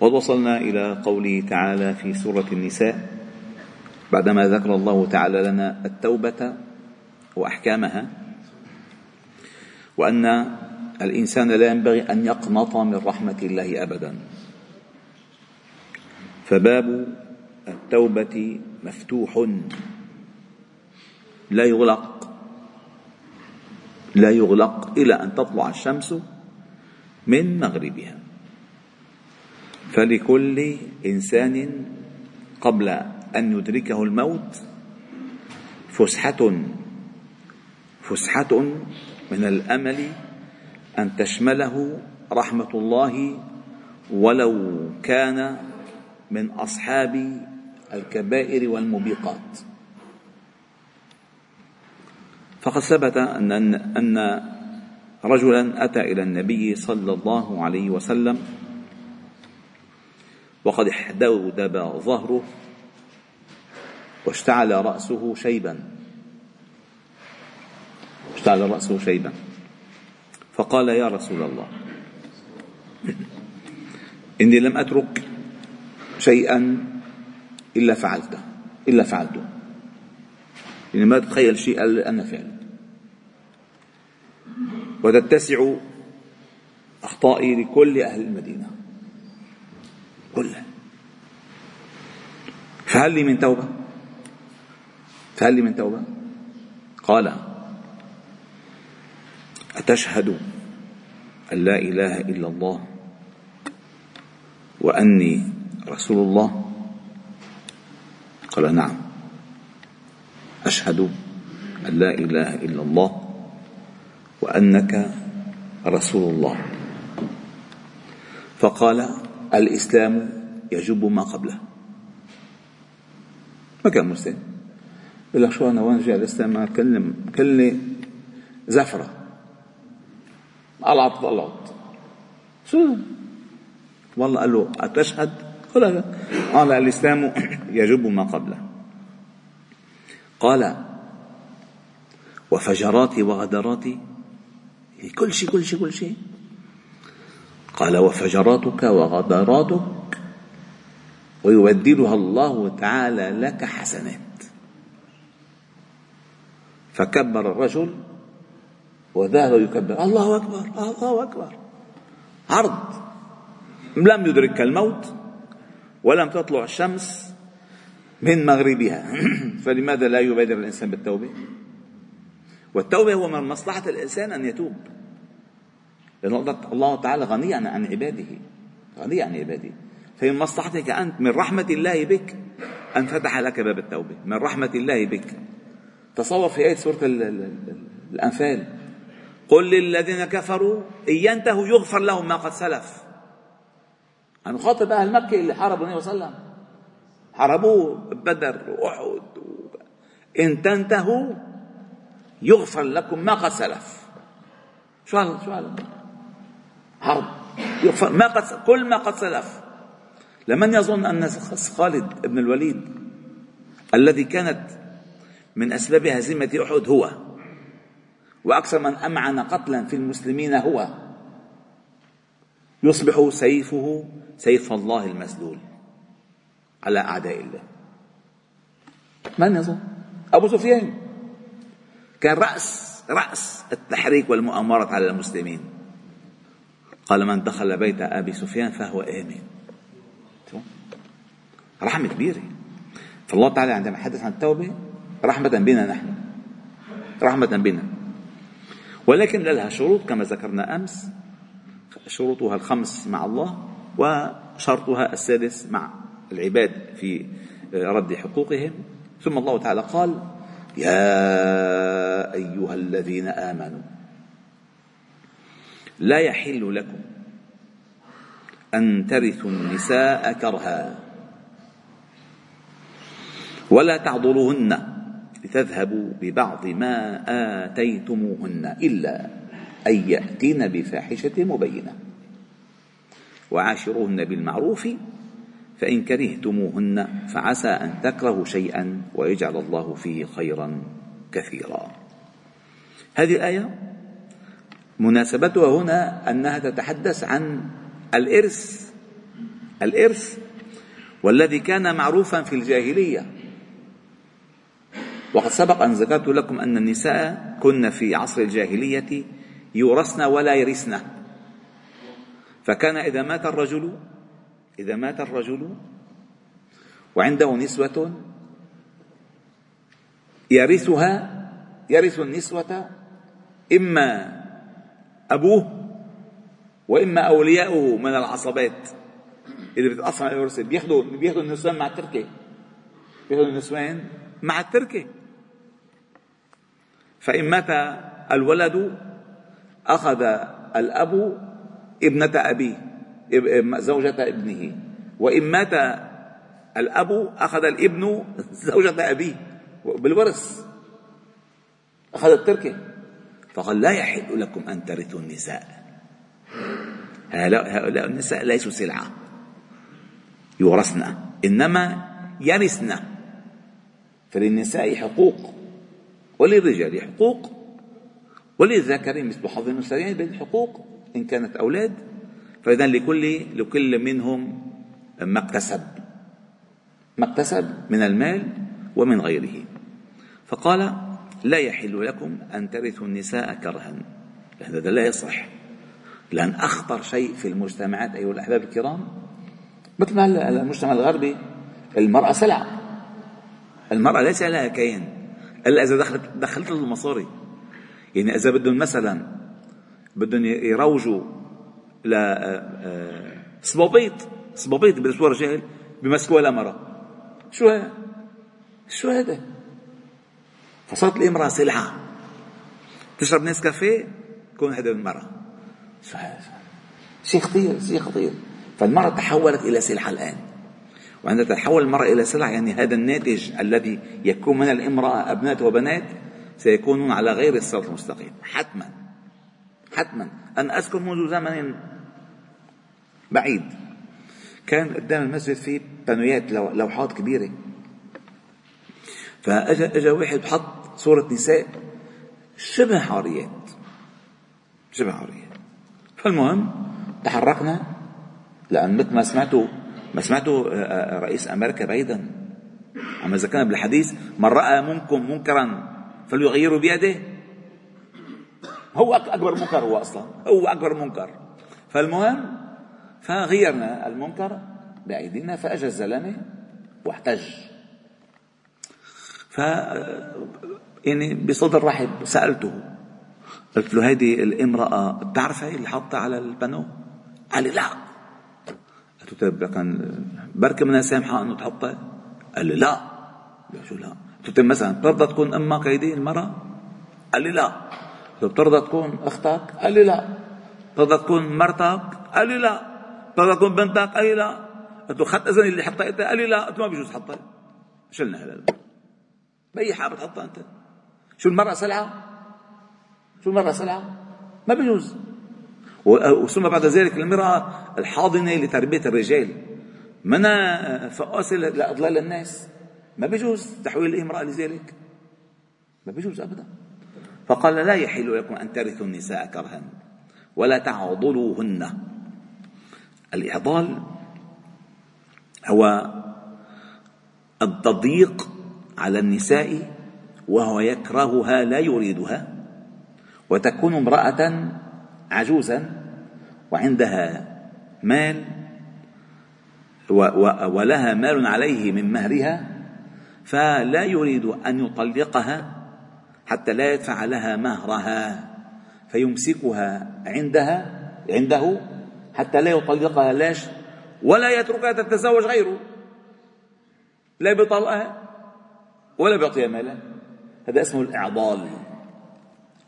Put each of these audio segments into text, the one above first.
وقد وصلنا إلى قوله تعالى في سورة النساء بعدما ذكر الله تعالى لنا التوبة وأحكامها وأن الإنسان لا ينبغي أن يقنط من رحمة الله ابدا. فباب التوبة مفتوح لا يغلق لا يغلق إلى أن تطلع الشمس من مغربها. فلكل إنسان قبل أن يدركه الموت فسحة فسحة من الأمل أن تشمله رحمة الله ولو كان من أصحاب الكبائر والموبقات. فقد ثبت أن أن رجلا أتى إلى النبي صلى الله عليه وسلم وقد احدودب ظهره واشتعل رأسه شيبا. اشتعل رأسه شيبا. فقال يا رسول الله إني لم أترك شيئا إلا فعلته إلا فعلته. يعني ما تتخيل شيء أنا فعله وتتسع أخطائي لكل أهل المدينة. كلها فهل لي من توبة؟ فهل لي من توبة؟ قال أتشهد أن لا إله إلا الله وأني رسول الله؟ قال نعم. أشهد أن لا إله إلا الله وأنك رسول الله. فقال الإسلام يجب ما قبله. ما كان مسلم. يقول لك شو أنا وين جاء الإسلام؟ كلم كلمة زفرة. العط العط شو؟ والله قال له أتشهد؟ قال قال الإسلام يجب ما قبله. قال وفجراتي وغدراتي كل شيء كل شيء كل شيء. قال وفجراتك وغدراتك ويبدلها الله تعالى لك حسنات. فكبر الرجل وذهب يكبر. الله أكبر الله أكبر. عرض. لم يدركك الموت ولم تطلع الشمس من مغربها. فلماذا لا يبادر الإنسان بالتوبة؟ والتوبة هو من مصلحة الإنسان أن يتوب. لأن الله تعالى غني عن عباده غني عن عباده. فمن مصلحتك أنت من رحمة الله بك أن فتح لك باب التوبة. من رحمة الله بك. تصور في آية سورة الأنفال. قل للذين كفروا إن ينتهوا يغفر لهم ما قد سلف. أنا خاطب أهل مكة اللي حاربوا النبي صلى الله عليه وسلم. حاربوه بدر وأحد إن تنتهوا يغفر لكم ما قد سلف. شو هذا شو هذا يغفر ما قد كل ما قد سلف لمن يظن أن خالد بن الوليد الذي كانت من أسباب هزيمة أحد هو وأكثر من أمعن قتلا في المسلمين هو يصبح سيفه سيف الله المسلول على أعداء الله. من يظن؟ أبو سفيان. كان رأس رأس التحريك والمؤامرة على المسلمين. قال من دخل بيت أبي سفيان فهو آمن. رحمة كبيرة. فالله تعالى عندما حدث عن التوبة رحمة بنا نحن. رحمة بنا. ولكن لها شروط كما ذكرنا أمس. شروطها الخمس مع الله وشرطها السادس مع العباد في رد حقوقهم. ثم الله تعالى قال يا أيها الذين آمنوا لا يحل لكم أن ترثوا النساء كرها. ولا تعضلوهن لتذهبوا ببعض ما آتيتموهن إلا أن يأتين بفاحشة مبينة. وعاشروهن بالمعروف فإن كرهتموهن فعسى أن تكرهوا شيئا ويجعل الله فيه خيرا كثيرا. هذه الآية مناسبتها هنا أنها تتحدث عن الإرث الإرث والذي كان معروفا في الجاهلية. وقد سبق أن ذكرت لكم أن النساء كن في عصر الجاهلية يورثن ولا يرثن. فكان إذا مات الرجل إذا مات الرجل وعنده نسوة يرثها يرث النسوة إما أبوه وإما أولياؤه من العصبات. اللي بتتأصل على الورثة بياخذوا بياخذوا النسوان مع التركة بياخذوا النسوان مع التركة فإن مات الولد أخذ الأب ابنة أبيه زوجة ابنه. وإن مات الأب أخذ الابن زوجة أبيه. بالورث. أخذ التركة فقال لا يحل لكم أن ترثوا النساء. هؤلاء النساء ليسوا سلعة. يورثن. إنما يرثن. فللنساء حقوق. وللرجال حقوق. وللذكر مثل حظ الأنثيين بالحقوق إن كانت أولاد. فإذا لكل لكل منهم ما اكتسب. ما اكتسب من المال ومن غيره. فقال لا يحل لكم أن ترثوا النساء كرها. هذا لا يصح لأن أخطر شيء في المجتمعات أيها الأحباب الكرام مثل ما المجتمع الغربي المرأة سلعة. المرأة ليس لها كيان. إلا إذا دخلت دخلت المصاري يعني إذا بدهم مثلا بدهم يروجوا ل صبابيط صبابيط بيلبسوها رجال بيمسكوها لمرة شو هذا؟ شو هذا؟ فصارت الإمرأة سلعة تشرب نسكافيه تكون هذا المرأة؟ شيء خطير شيء خطير. فالمرأة تحولت إلى سلعة الآن. وعندما تتحول المرأة إلى سلعة يعني هذا الناتج الذي يكون من الإمرأة أبناء وبنات سيكونون على غير الصراط المستقيم. حتما. حتما. أنا أذكر منذ زمن بعيد كان قدام المسجد في بانويات لوحات كبيرة. فأجا أجا واحد حط صورة نساء شبه عاريات شبه عاريات. فالمهم تحركنا لأن مثل ما سمعتوا ما سمعتوا آه، آه، رئيس أمريكا بايدن عم ذكرنا بالحديث من رأى منكم منكرا فليغيروا بيده. هو أكبر منكر هو أصلا. هو أكبر منكر. فالمهم فغيرنا المنكر بأيدينا فأجى الزلمة واحتج. ف يعني بصدر رحب سألته قلت له هذه الامرأة بتعرفي اللي حاطة على البانو؟ قال لي لا قلت له كان بركة منها سامحة إنه تحطها؟ قال لي لا قلت له لا قلت له مثلا بترضى تكون أمك هيدي المرأة؟ قال لي لا قلت له بترضى تكون أختك؟ قال لي لا بترضى تكون مرتك؟ قال لي لا بترضى تكون بنتك؟ قال لي لا قلت له خدت اذن اللي حطيتها؟ قال لي لا قلت له ما بيجوز تحطها شلنا هذا بأي حاجة بتحطها أنت؟ شو المرأة سلعة؟ شو المرأة سلعة؟ ما بيجوز وثم بعد ذلك المرأة الحاضنة لتربية الرجال. منا فقاسة لأضلال الناس. ما بيجوز تحويل الامرأة لذلك. ما بيجوز أبدا. فقال لا يحل لكم أن ترثوا النساء كرها ولا تعضلوهن. الإعضال هو التضييق على النساء وهو يكرهها لا يريدها وتكون امرأة عجوزا وعندها مال ولها مال عليه من مهرها فلا يريد أن يطلقها حتى لا يدفع لها مهرها فيمسكها عندها عنده حتى لا يطلقها لاش؟ ولا يتركها تتزوج غيره لا بيطلقها ولا بيعطيها مالا. هذا اسمه الإعضال.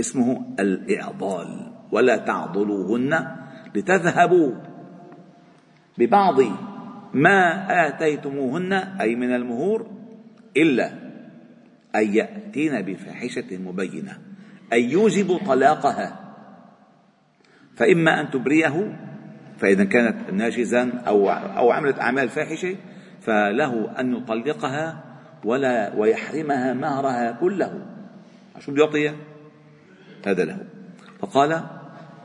اسمه الإعضال. ولا تعضلوهن لتذهبوا ببعض ما آتيتموهن أي من المهور إلا أن يأتين بفاحشة مبينة أي يوجب طلاقها. فإما أن تبريه فإذا كانت ناجزا أو أو عملت أعمال فاحشة فله أن يطلقها ولا ويحرمها مهرها كله. شو بده يعطيها؟ هذا له. فقال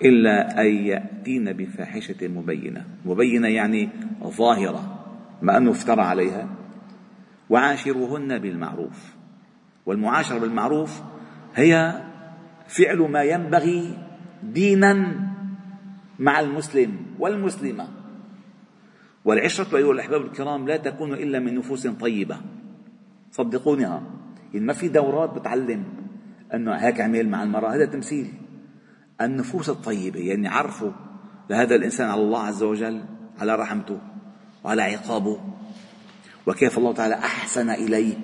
إلا أن يأتين بفاحشة مبينة. مبينة يعني ظاهرة ما أنه افترى عليها. وعاشروهن بالمعروف. والمعاشرة بالمعروف هي فعل ما ينبغي دينا مع المسلم والمسلمة. والعشرة أيها الأحباب الكرام لا تكون إلا من نفوس طيبة. صدقونها. يعني ما في دورات بتعلم أنه هيك عمل مع المرأة هذا تمثيل. النفوس الطيبة يعني عرفوا لهذا الإنسان على الله عز وجل على رحمته وعلى عقابه. وكيف الله تعالى أحسن إليه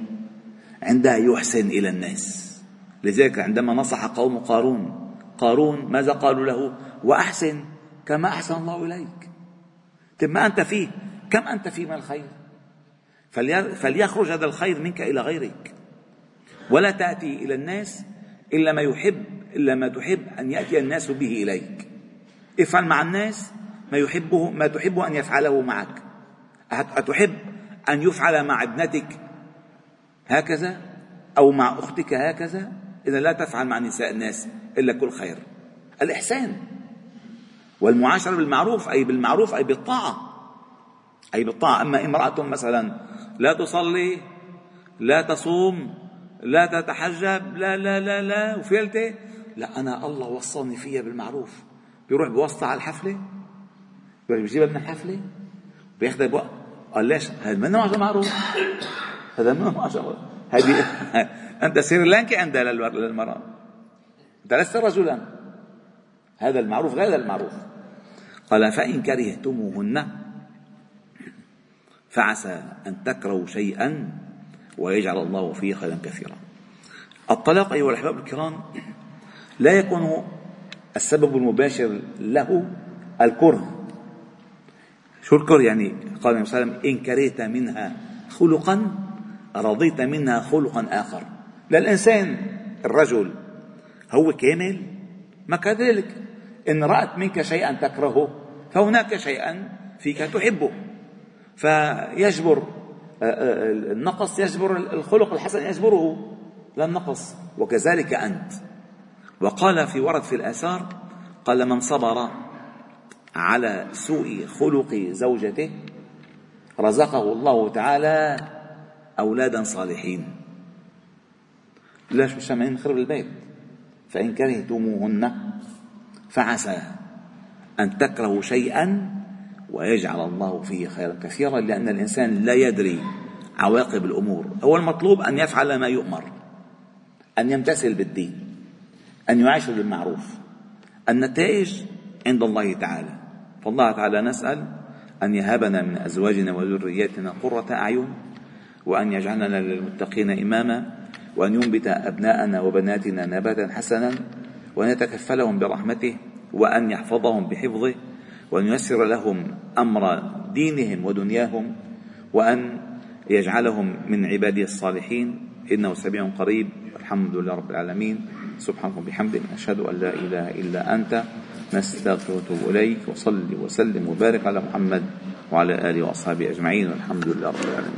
عندها يحسن إلى الناس. لذلك عندما نصح قوم قارون قارون ماذا قالوا له؟ وأحسن كما أحسن الله إليك. طيب ما أنت فيه؟ كم أنت فيه من الخير؟ فليخرج هذا الخير منك إلى غيرك. ولا تأتي إلى الناس إلا ما يحب إلا ما تحب أن يأتي الناس به إليك. افعل مع الناس ما يحبه ما تحب أن يفعله معك. أتحب أن يفعل مع ابنتك هكذا أو مع أختك هكذا؟ إذا لا تفعل مع نساء الناس إلا كل خير. الإحسان. والمعاشرة بالمعروف أي بالمعروف أي بالطاعة. أي بالطاعة. أما امرأة مثلا لا تصلي لا تصوم لا تتحجب لا لا لا لا وفيلتي لا أنا الله وصاني فيها بالمعروف. بيروح بوسطها على الحفلة؟ بيروح بيجيبها من الحفلة؟ بياخذها بوقت قال ليش؟ هذا منه معاشرة معروف. هذا منه معاشرة هذه أنت سريلانكي عندها للمرأة. أنت لست رجلا. هذا المعروف غير المعروف. قال فإن كرهتموهن فعسى أن تكرهوا شيئا ويجعل الله فيه خيرا كثيرا. الطلاق أيها الأحباب الكرام لا يكون السبب المباشر له الكره. شو الكره يعني؟ قال النبي صلى الله عليه وسلم إن كرهت منها خلقا رضيت منها خلقا آخر. للإنسان الرجل هو كامل ما كذلك إن رأت منك شيئا تكرهه فهناك شيئا فيك تحبه. فيجبر آه، آه، النقص يجبر الخلق الحسن يجبره. لا النقص وكذلك أنت. وقال في ورد في الآثار قال من صبر على سوء خلق زوجته رزقه الله تعالى أولادا صالحين. ليش مش نخرب البيت. فإن كرهتموهن فعسى أن تكرهوا شيئا ويجعل الله فيه خيرا كثيرا لأن الإنسان لا يدري عواقب الأمور. هو المطلوب أن يفعل ما يؤمر أن يمتثل بالدين أن يعيش بالمعروف النتائج عند الله تعالى. فالله تعالى نسأل أن يهبنا من أزواجنا وذرياتنا قرة أعين وأن يجعلنا للمتقين إماما وأن ينبت أبناءنا وبناتنا نباتا حسنا وأن يتكفلهم برحمته وأن يحفظهم بحفظه وأن ييسر لهم أمر دينهم ودنياهم وأن يجعلهم من عباده الصالحين. إنه سميع قريب. الحمد لله رب العالمين. سبحانك وبحمدك أشهد أن لا إله إلا أنت. نستغفر ونتوب إليك وصلي وسلم وبارك على محمد وعلى آله وأصحابه أجمعين. والحمد لله رب العالمين.